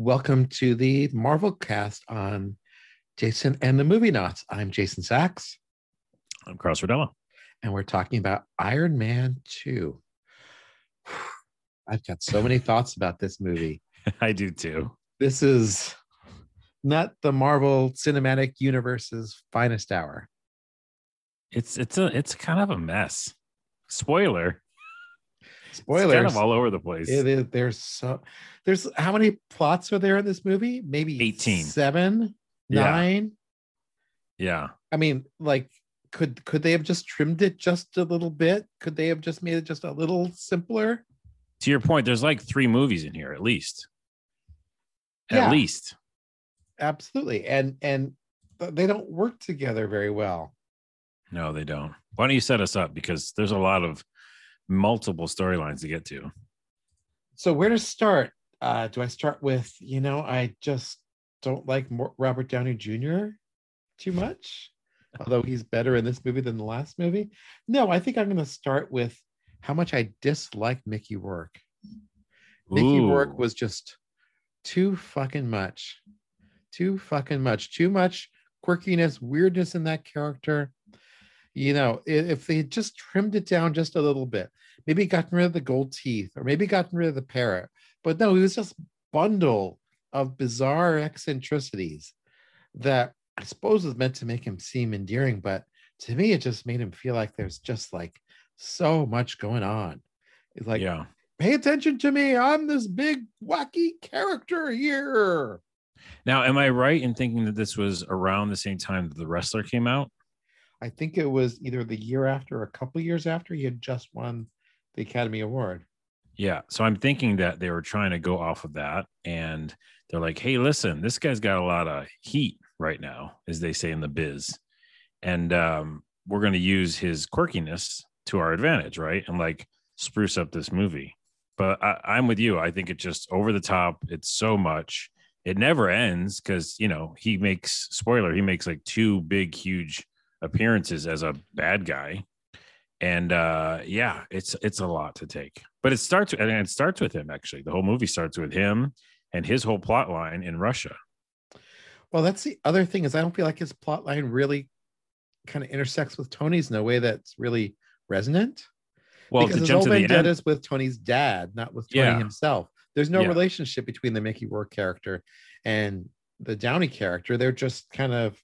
Welcome to the Marvel cast on Jason and the Movie Knots. I'm Jason Sachs, I'm Carlos Rodella. and we're talking about Iron Man 2. I've got so many thoughts about this movie. I do too. This is not the Marvel Cinematic Universe's finest hour. It's it's a it's kind of a mess. Spoiler. It's Spoilers. kind of all over the place. It is, there's so there's how many plots are there in this movie? Maybe 18. seven, Yeah. nine. yeah. I mean, like, could could they have just trimmed it just a little bit? Could they have just made it just a little simpler? To your point, there's like three movies in here at least. Yeah. At least. Absolutely, and and they don't work together very well. No, they don't. Why don't you set us up? Because there's a lot of multiple storylines to get to. So where to start? Uh, do I start with you know I just don't like Robert Downey Jr. too much, although he's better in this movie than the last movie. No, I think I'm going to start with how much I dislike Mickey Rourke. Mickey Rourke was just too fucking much. Too fucking much. Too much quirkiness, weirdness in that character. You know, if they had just trimmed it down just a little bit, maybe gotten rid of the gold teeth or maybe gotten rid of the parrot. But no, he was just bundle of bizarre eccentricities that I suppose was meant to make him seem endearing, but to me, it just made him feel like there's just like so much going on. It's like, yeah. pay attention to me. I'm this big wacky character here. Now, am I right in thinking that this was around the same time that the wrestler came out? I think it was either the year after or a couple years after he had just won the Academy Award. Yeah. So I'm thinking that they were trying to go off of that. And they're like, hey, listen, this guy's got a lot of heat right now, as they say in the biz. And um, we're going to use his quirkiness to our advantage, right? And like spruce up this movie. But I, I'm with you. I think it's just over the top. It's so much. It never ends because, you know, he makes, spoiler, he makes like two big, huge appearances as a bad guy and uh yeah it's it's a lot to take but it starts and it starts with him actually the whole movie starts with him and his whole plot line in russia Well, that's the other thing is I don't feel like his plot line really kind of intersects with Tony's in a way that's really resonant. well because his whole to the vendetta end is with Tony's dad, not with Tony Yeah. himself. There's no Yeah. relationship between the Mickey Rourke character and the Downey character. They're just kind of,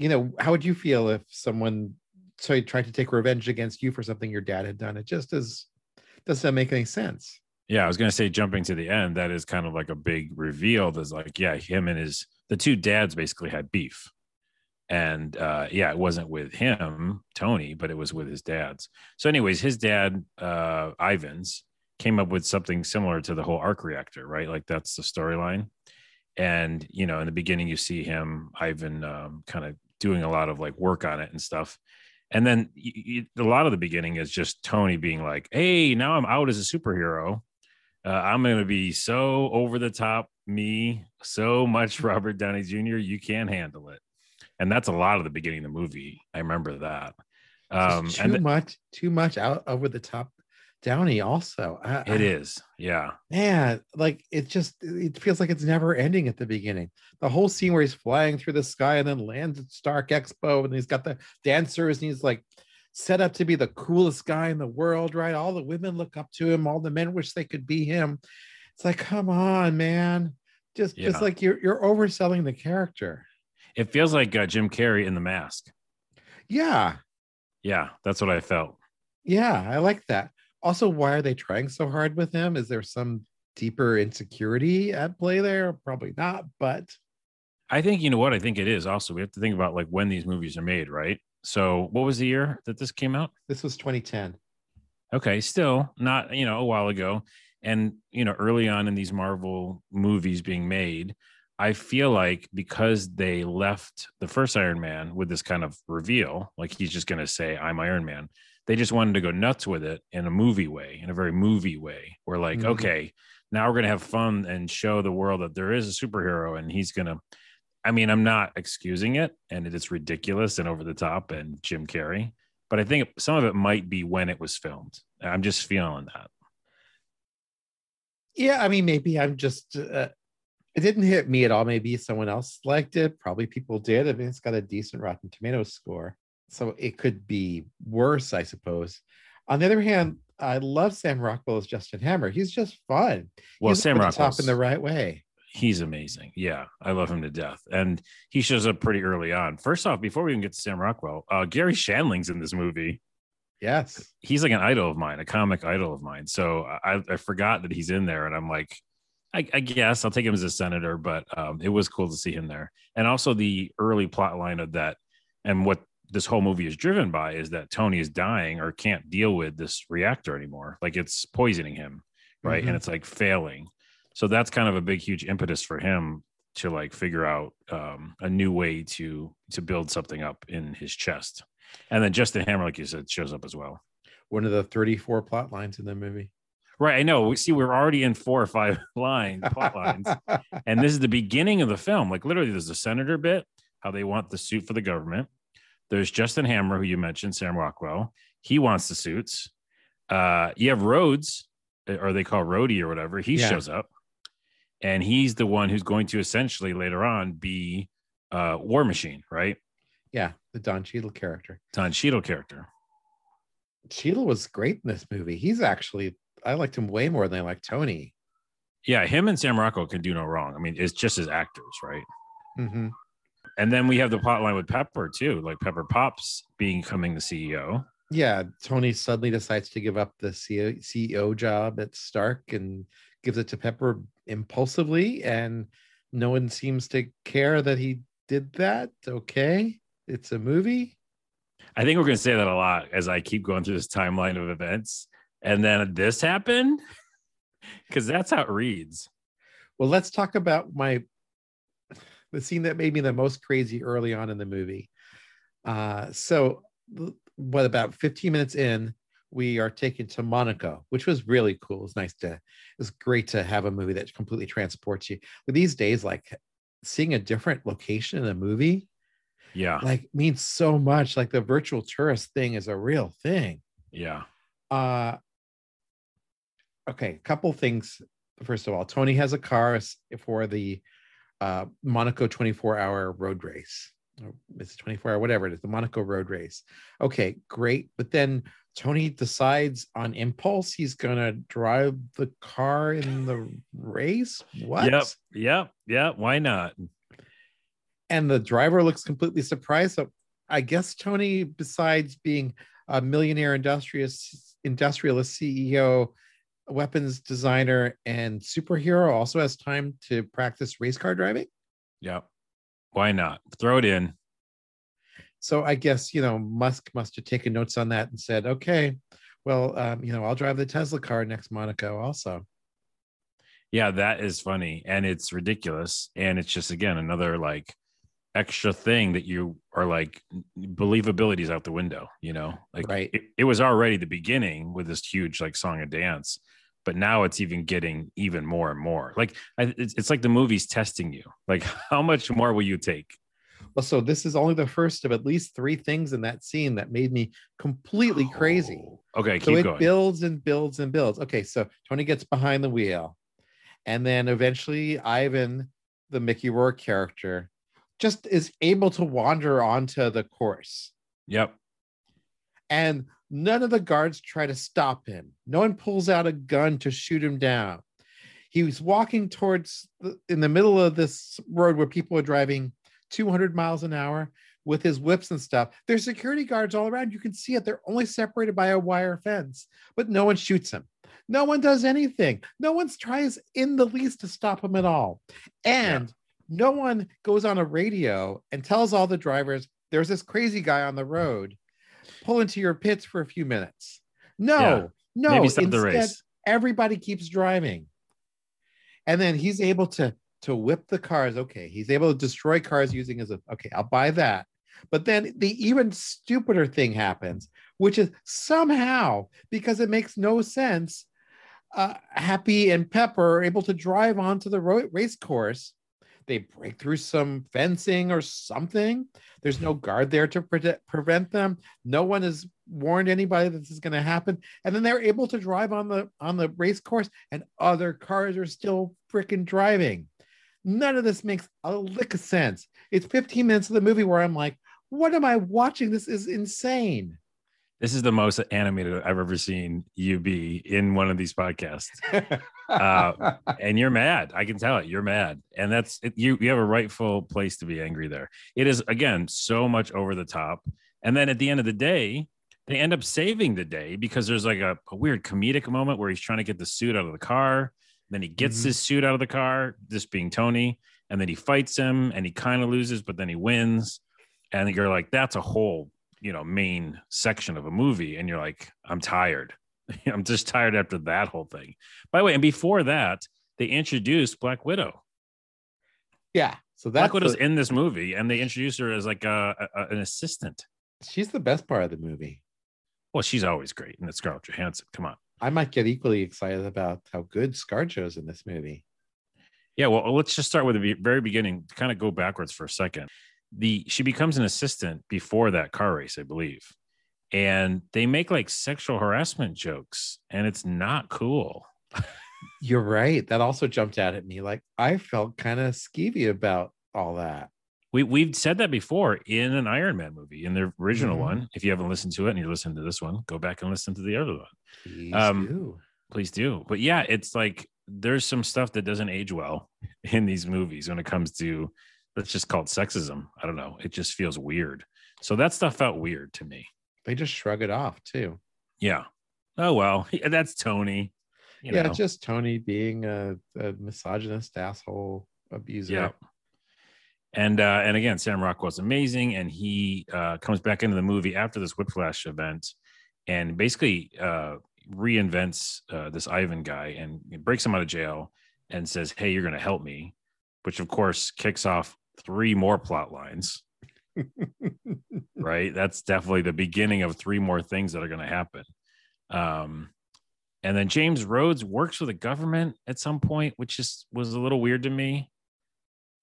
you know, how would you feel if someone so he tried to take revenge against you for something your dad had done? It just is doesn't make any sense. yeah i was to say jumping to the end that is kind of like a big reveal that's like yeah him and his the two dads basically had beef and uh yeah it wasn't with him tony but it was with his dads so anyways his dad uh ivan's came up with something similar to the whole arc reactor right like that's the storyline and you know in the beginning you see him ivan um, kind of doing a lot of like work on it and stuff. And then a lot of the beginning is just tony being like hey now i'm out as a superhero. Uh, i'm going to be so over the top me so much robert downey jr you can't handle it. And that's a lot of the beginning of the movie. I remember that. Um Just and too th- much, too much out over the top Downey also. I, it I- is yeah. Man like it just it feels like it's never ending at the beginning. The whole scene where he's flying through the sky and then lands at stark expo and he's got the dancers and he's like set up to be the coolest guy in the world right? All the women look up to him. All the men wish they could be him. It's like come on man. Just Yeah. just like you're you're overselling the character. It feels like uh, jim carrey in the mask. Yeah. Yeah that's what i felt. Yeah i like that also why are they trying so hard with him is there some deeper insecurity at play there probably not but I think you know what I think it is. Also, we have to think about like when these movies are made, right? So, what was the year that this came out? this was 2010 Okay, still not you know a while ago, and you know early on in these Marvel movies being made, I feel like because they left the first Iron Man with this kind of reveal, like he's just going to say I'm Iron Man. They just wanted to go nuts with it in a movie way, in a very movie way. We're like, Mhm. okay, now we're going to have fun and show the world that there is a superhero, and he's going to I mean, I'm not excusing it, and it is ridiculous and over the top, and Jim Carrey. But I think some of it might be when it was filmed. I'm just feeling that. Yeah, I mean, maybe I'm just uh, It didn't hit me at all. Maybe someone else liked it. Probably people did. I mean, it's got a decent Rotten Tomatoes score. So it could be worse, I suppose. On the other hand, I love Sam Rockwell as Justin Hammer. He's just fun. Well, He's Sam Rockwell top in the right way. he's amazing. Yeah, I love him to death, and he shows up pretty early on. First off, before we even get to Sam Rockwell, uh, Garry Shandling's in this movie. Yes. He's like an idol of mine, a comic idol of mine. So I, I forgot that he's in there, and I'm like, I, I guess I'll take him as a senator, but um, it was cool to see him there. And also the early plot line of that, and what this whole movie is driven by is that Tony is dying or can't deal with this reactor anymore. Like it's poisoning him, right? Mhm. And it's like failing. So that's kind of a big, huge impetus for him to like figure out um, a new way to to build something up in his chest. And then Justin Hammer, like you said, shows up as well. One of the 34 plot lines in the movie. Right. I know. We see we're already in four or five line plot lines. And this is the beginning of the film. Like literally, there's a senator bit, how they want the suit for the government. There's Justin Hammer, who you mentioned, Sam Rockwell. He wants the suits. Uh, you have Rhodes, or they call Rhodey or whatever. He Yeah. shows up, and he's the one who's going to essentially later on be uh, War Machine, right? yeah, the Don Cheadle character. Don Cheadle character. Cheadle was great in this movie. He's actually, I liked him way more than I liked Tony. Yeah, him and Sam Rockwell can do no wrong. I mean, it's just as actors, right? hmm And then we have the plot line with Pepper too, like Pepper Pops being becoming the CEO. Yeah, Tony suddenly decides to give up the CEO, CEO job at Stark and gives it to Pepper impulsively, and no one seems to care that he did that. Okay, it's a movie. I think we're going to say that a lot as I keep going through this timeline of events. And then this happened because that's how it reads. Well, let's talk about my the scene that made me the most crazy early on in the movie. Uh, so, what about 15 minutes in, we are taken to Monaco, which was really cool. It's nice to, it's great to have a movie that completely transports you. But these days, like seeing a different location in a movie, Yeah. like means so much. Like the virtual tourist thing is a real thing. Yeah. Uh, okay, a couple things. First of all, Tony has a car for the uh, Monaco 24 hour road race. It's 24 hour, whatever it is, the Monaco road race. Okay, great. But then Tony decides on impulse he's going to drive the car in the race. What? Yep. Yep. Yep. Why not? and the driver looks completely surprised. So I guess Tony, besides being a millionaire industrialist, industrialist CEO, weapons designer, and superhero, also has time to practice race car driving. Yep. Why not? Throw it in. So I guess you know Musk must have taken notes on that and said, "Okay, well, um, you know, I'll drive the Tesla car next Monaco." Also, Yeah, that is funny and it's ridiculous. And it's just, again, another like extra thing that you are like believability is out the window, you know? Like Right. it, it was already the beginning with this huge like song and dance, but now it's even getting even more and more. Like I, it's, it's like the movie's testing you. Like, how much more will you take? well, so this is only the first of at least three things in that scene that made me completely crazy. Oh, Okay, so keep it going. builds and builds and builds. Okay, so Tony gets behind the wheel, and then eventually Ivan, the Mickey Rourke character, just is able to wander onto the course, yep. and none of the guards try to stop him. No one pulls out a gun to shoot him down. He was walking towards the, in the middle of this road where people are driving 200 miles an hour with his whips and stuff. There's security guards all around. You can see it. They're only separated by a wire fence, but no one shoots him. No one does anything. No one tries in the least to stop him at all. And no one goes on a radio and tells all the drivers there's this crazy guy on the road. Pull into your pits for a few minutes. No, Yeah. no. Maybe stop the instead, race. everybody keeps driving. And then he's able to to whip the cars. Okay, he's able to destroy cars using his okay, I'll buy that. But then the even stupider thing happens, which is somehow because it makes no sense. Uh, Happy and Pepper are able to drive onto the ro- race course. They break through some fencing or something. There's no guard there to pre- prevent them. No one has warned anybody that this is going to happen. And then they're able to drive on the on the race course, and other cars are still freaking driving. None of this makes a lick of sense. It's 15 minutes of the movie where I'm like, what am I watching? This is insane. This is the most animated I've ever seen you be in one of these podcasts. Uh, and you're mad. I can tell it. You're mad. And that's it, you you have a rightful place to be angry there. It is again so much over the top. And then at the end of the day, they end up saving the day because there's like a, a weird comedic moment where he's trying to get the suit out of the car. Then he gets Mhm. his suit out of the car, this being Tony, and then he fights him and he kind of loses, but then he wins. And you're like, that's a whole, you know, main section of a movie. And you're like, I'm tired. I'm just tired after that whole thing. By the way, and before that, they introduced Black Widow. yeah. So that's Black Widow's the- in this movie, and they introduced her as like a, a, an assistant. she's the best part of the movie. Well, she's always great, and it's Scarlett Johansson. Come on. I might get equally excited about how good ScarJo's in this movie. Yeah, well, let's just start with the very beginning. Kind of go backwards for a second. The she becomes an assistant before that car race, I believe, and they make like sexual harassment jokes, and it's not cool. You're right. That also jumped out at me. Like I felt kind of skeevy about all that. We we've said that before in an Iron Man movie, in the original Mhm. one. If you haven't listened to it and you're listening to this one, go back and listen to the other one. Please Um, do. Please do. But yeah, it's like there's some stuff that doesn't age well in these movies when it comes to let's just called sexism. I don't know. It just feels weird. So that stuff felt weird to me. They just shrug it off too. Yeah. Oh well, yeah, that's Tony. You yeah, know. just Tony being a, a misogynist asshole abuser. Yeah. And uh, and again, Sam Rockwell's amazing, and he uh, comes back into the movie after this Whiplash event, and basically uh, reinvents uh, this Ivan guy and breaks him out of jail, and says, "Hey, you're going to help me," which of course kicks off three more plot lines. right, that's definitely the beginning of three more things that are going to happen. Um, and then James Rhodes works for the government at some point, which just was a little weird to me.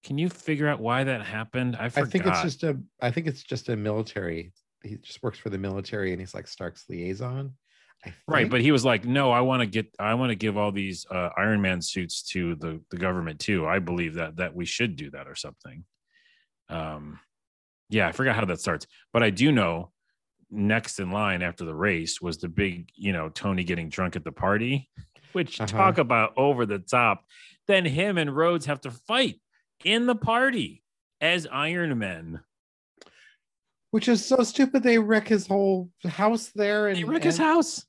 Can you figure out why that happened? I I think it's just a I think it's just a military. He just works for the military and he's like Stark's liaison. Right, but he was like, "No, I want to get, I want to give all these uh, Iron Man suits to the the government too. I believe that that we should do that or something." Um, yeah, I forgot how that starts, but I do know next in line after the race was the big, you know, Tony getting drunk at the party, which Uh-huh. talk about over the top. Then him and Rhodes have to fight in the party as Iron Men. which is so stupid. They wreck his whole house there and They wreck his house.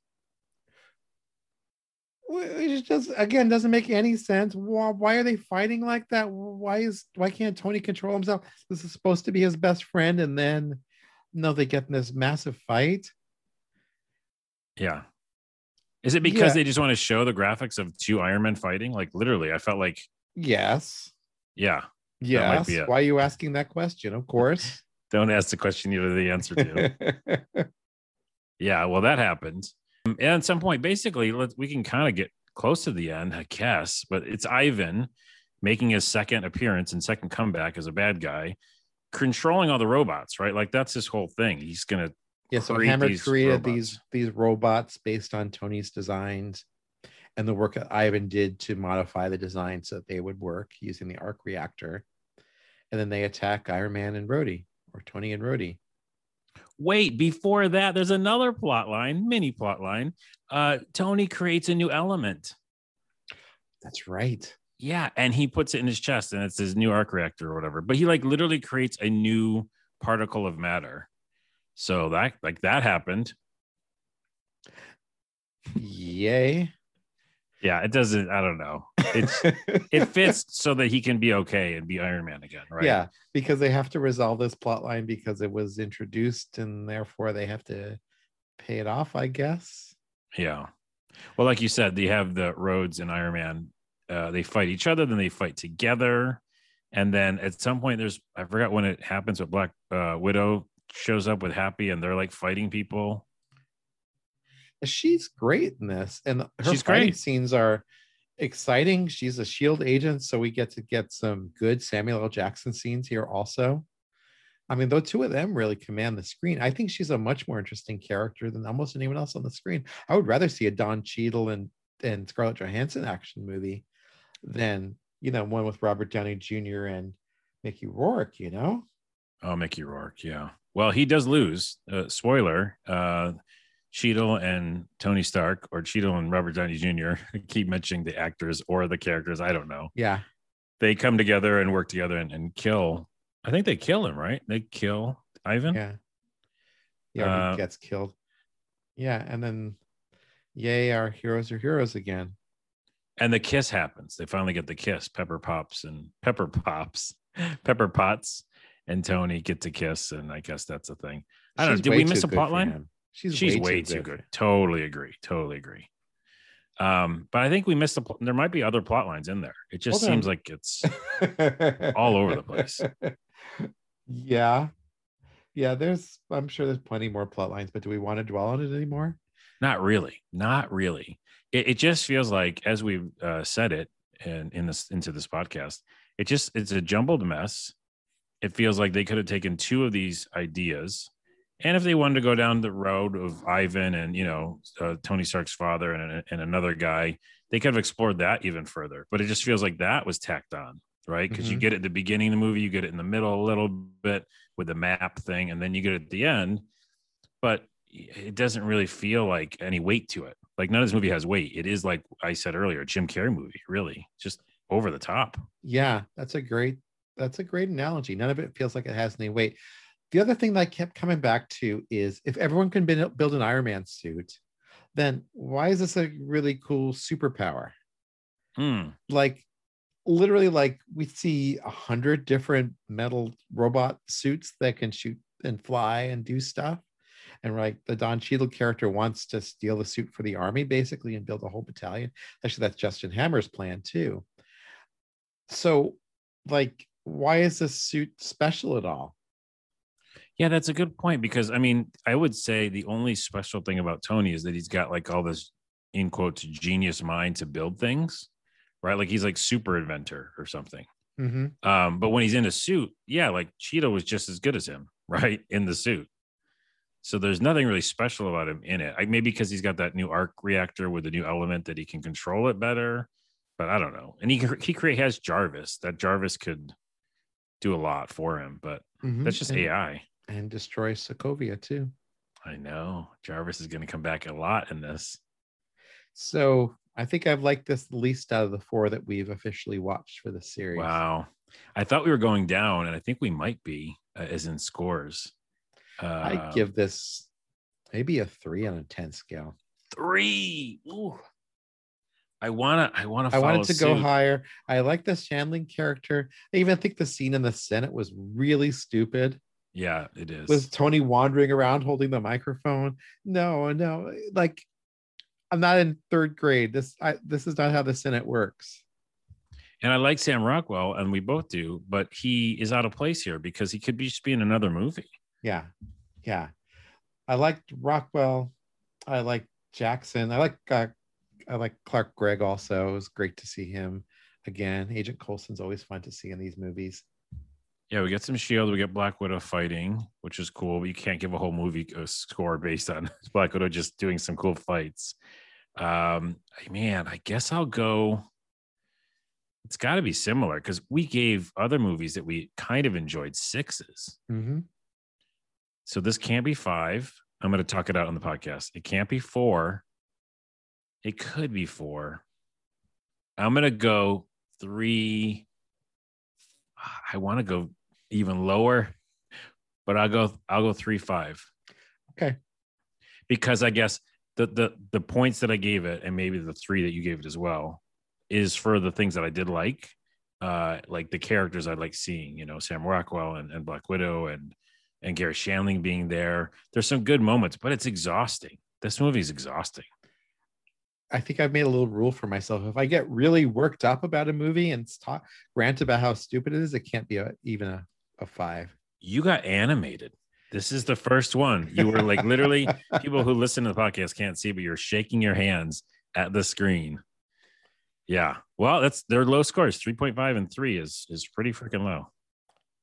It just again doesn't make any sense. Why, why are they fighting like that? Why is why can't Tony control himself? This is supposed to be his best friend, and then no, they get in this massive fight. Yeah. Is it because Yeah. they just want to show the graphics of two Iron Men fighting? Like literally, I felt like, Yes, yeah. yes. Why are you asking that question? Of course. Don't ask the question you know the answer to. yeah, well, that happened. Um, And at some point, basically, let we can kind of get close to the end, I guess. But it's Ivan making his second appearance and second comeback as a bad guy, controlling all the robots, right? Like that's his whole thing. He's gonna yeah, so Hammer these created robots. these these robots based on Tony's designs and the work that Ivan did to modify the design so that they would work using the arc reactor. And then they attack Iron Man and Rhodey, or Tony and Rhodey. Wait. Before that, there's another plot line, mini plot line. Uh, Tony creates a new element. That's right. Yeah, and he puts it in his chest, and it's his new arc reactor or whatever. But he like literally creates a new particle of matter. So that like that happened. Yay. Yeah, it doesn't. I don't know. It's it fits so that he can be okay and be Iron Man again, right? Yeah, because they have to resolve this plot line because it was introduced and therefore they have to pay it off, I guess. yeah. Well, like you said, they have the Rhodes and Iron Man. Uh, they fight each other, then they fight together, and then at some point, there's I forgot when it happens, but Black uh, Widow shows up with Happy, and they're like fighting people. She's great in this, and her She's fighting great. scenes are exciting. She's a shield agent, so we get to get some good Samuel L. Jackson scenes here also. I mean, though two of them really command the screen. I think she's a much more interesting character than almost anyone else on the screen. I would rather see a Don Cheadle and and Scarlett Johansson action movie than you know, one with Robert Downey Jr. and Mickey Rourke, you know? Oh, Mickey Rourke, yeah. Well, he does lose. Uh, spoiler: uh, Cheadle and Tony Stark, or Cheadle and Robert Downey Jr. keep mentioning the actors or the characters. I don't know. Yeah. They come together and work together and, and kill. I think they kill him, right? They kill Ivan. Yeah. Yeah, Uh, he gets killed. Yeah, and then yay, our heroes are heroes again. And the kiss happens. They finally get the kiss. Pepper Pops and Pepper Pops, Pepper Potts, and Tony get to kiss, and I guess that's a thing. I don't know. Did we miss a plot line? She's, She's way, too good. Totally agree. Totally agree. Um, but I think we missed the. Pl- there might be other plot lines in there. It just Hold on. seems like it's all over the place. yeah. Yeah, there's I'm sure there's plenty more plot lines, but do we want to dwell on it anymore? Not really. Not really. It, it just feels like, as we uh, said it in, in this into this podcast, it just it's a jumbled mess. It feels like they could have taken two of these ideas, and if they wanted to go down the road of Ivan and you know uh, Tony Stark's father and, and another guy, they could have explored that even further. But it just feels like that was tacked on, right? Because you Mhm. get it at the beginning of the movie, you get it in the middle a little bit with the map thing, and then you get it at the end. But it doesn't really feel like any weight to it. Like none of this movie has weight. It is like I said earlier, a Jim Carrey movie, really, just over the top. Yeah, that's a great that's a great analogy. None of it feels like it has any weight. The other thing that I kept coming back to is if everyone can build an Iron Man suit, then why is this a really cool superpower? Hmm. Like literally like we see a hundred different metal robot suits that can shoot and fly and do stuff. And like the Don Cheadle character wants to steal the suit for the army basically and build a whole battalion. Actually, that's Justin Hammer's plan too. So, like, why is this suit special at all? Yeah, that's a good point because I mean, I would say the only special thing about Tony is that he's got like all this in quotes genius mind to build things, right? Like he's like super inventor or something. Mm-hmm. Um, but when he's in a suit, yeah, like Cheadle was just as good as him, right? In the suit. So there's nothing really special about him in it. I, maybe because he's got that new arc reactor with a new element that he can control it better. But I don't know. And he he create has Jarvis. That Jarvis could do a lot for him, but that's just AI. And destroy Sokovia too. I know Jarvis is going to come back a lot in this. So I think I've liked this the least out of the four that we've officially watched for the series. Wow. I thought we were going down, and I think we might be, uh, as in scores. Uh, I give this maybe a three on a 10 scale. three. Ooh. I wanna, I wanna. I wanted to go higher. I like the Shandling character. I even think the scene in the Senate was really stupid Yeah, it is. Was Tony wandering around holding the microphone. No, no, like I'm not in third grade. This I this is not how the Senate works. and I like Sam Rockwell, and we both do, but he is out of place here because he could be just be in another movie. Yeah. Yeah. I liked Rockwell. I like Jackson. I like uh, I like Clark Gregg also. It was great to see him again. Agent Coulson's always fun to see in these movies. Yeah, we get some Shield. We get Black Widow fighting, which is cool. But you can't give a whole movie a score based on Black Widow just doing some cool fights. Um, man, I guess I'll go. It's got to be similar because we gave other movies that we kind of enjoyed sixes. Mm-hmm. So this can't be five. I'm going to talk it out on the podcast. It can't be four. It could be four. I'm going to go three. I want to go even lower, but I'll go. I'll go three five Okay. because I guess the the the points that I gave it, and maybe the three that you gave it as well, is for the things that I did like, uh, like the characters I like seeing. You know, Sam Rockwell and, and Black Widow and and Garry Shandling being there. There's some good moments, but it's exhausting. This movie is exhausting. I think I've made a little rule for myself. If I get really worked up about a movie and talk rant about how stupid it is, it can't be a, even a, a five. You got animated. This is the first one. You were like literally people who listen to the podcast can't see, but you're shaking your hands at the screen. Yeah. Well, that's their low scores. 3.5 and 3 is is pretty freaking low.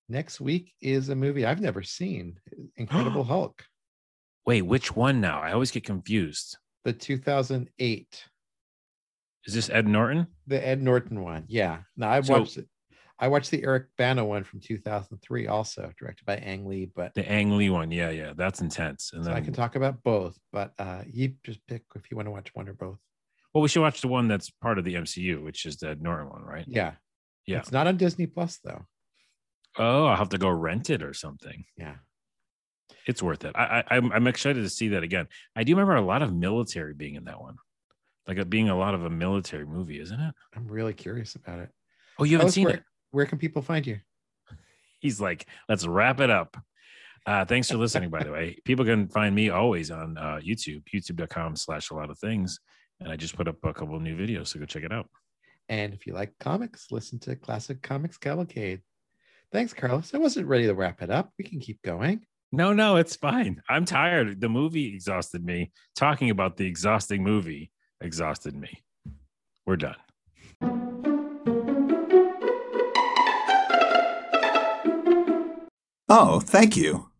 Next week is a movie I've never seen Incredible Hulk, Wait, which one now? I always get confused. the 2008. Is this Ed Norton? The Ed Norton one. Yeah. No, I So- watched it. I watched the Eric Bana one from 2003, also directed by Ang Lee. But The Ang Lee one. Yeah, yeah. That's intense. And so then I can talk about both. But uh, you just pick if you want to watch one or both. well, we should watch the one that's part of the MCU, which is the Norton one, right? Yeah. Yeah. It's not on Disney Plus though. Oh, I'll have to go rent it or something. Yeah. It's worth it. I, I I'm I'm excited to see that again. I do remember a lot of military being in that one, like it being a lot of a military movie, isn't it? I'm really curious about it. Oh, you haven't seen where, it? Where can people find you? He's like, let's wrap it up. Uh, thanks for listening, by the way. People can find me always on uh, YouTube, youtube.com slash a lot of things. And I just put up a couple of new videos, so go check it out. And if you like comics, listen to Classic Comics Cavalcade. Thanks, Carlos. I wasn't ready to wrap it up. We can keep going. No, no, it's fine. I'm tired. The movie exhausted me. Talking about the exhausting movie exhausted me. We're done. Oh, thank you.